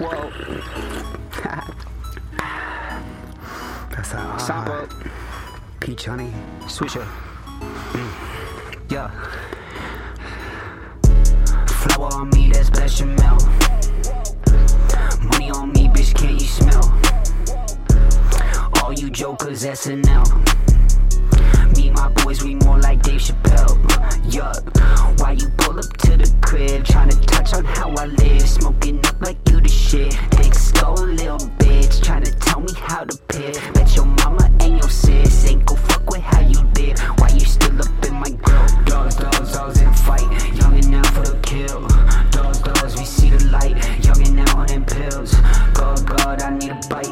Whoa. That's a Sample. peach honey. Swisha. Mm. Yeah. Flower on me, that's bechamel. Money on me, bitch, can't you smell? All you jokers, SNL. Me and my boys, we more like Dave Chappelle. Yeah. Why you pull up to the crib, tryna touch on how I live? Smoking up like shit. Big skull, little bitch, tryna tell me how to pick. Bet your mama and your sis ain't gon' fuck with how you live. Why you still up in my grill? Dogs, dogs, dogs in fight. Young and now for the kill. Dogs, dogs, we see the light. Young and now on them pills. God, God, I need a bite.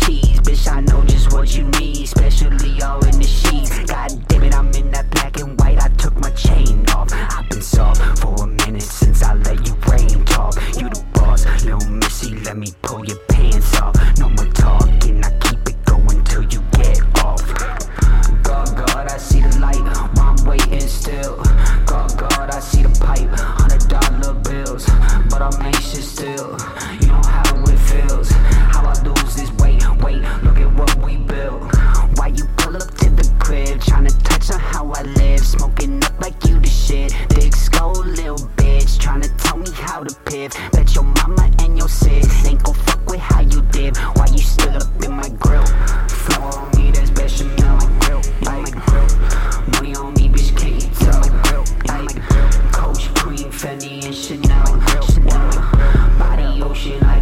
Cheese. Bitch, I know just what you need, especially all in the sheets. God damn it, I'm in that black and white. I took my chain off. I've been soft for a minute since I let you rain talk. You the boss, little missy, let me pull your pants off. No more talking, ocean. I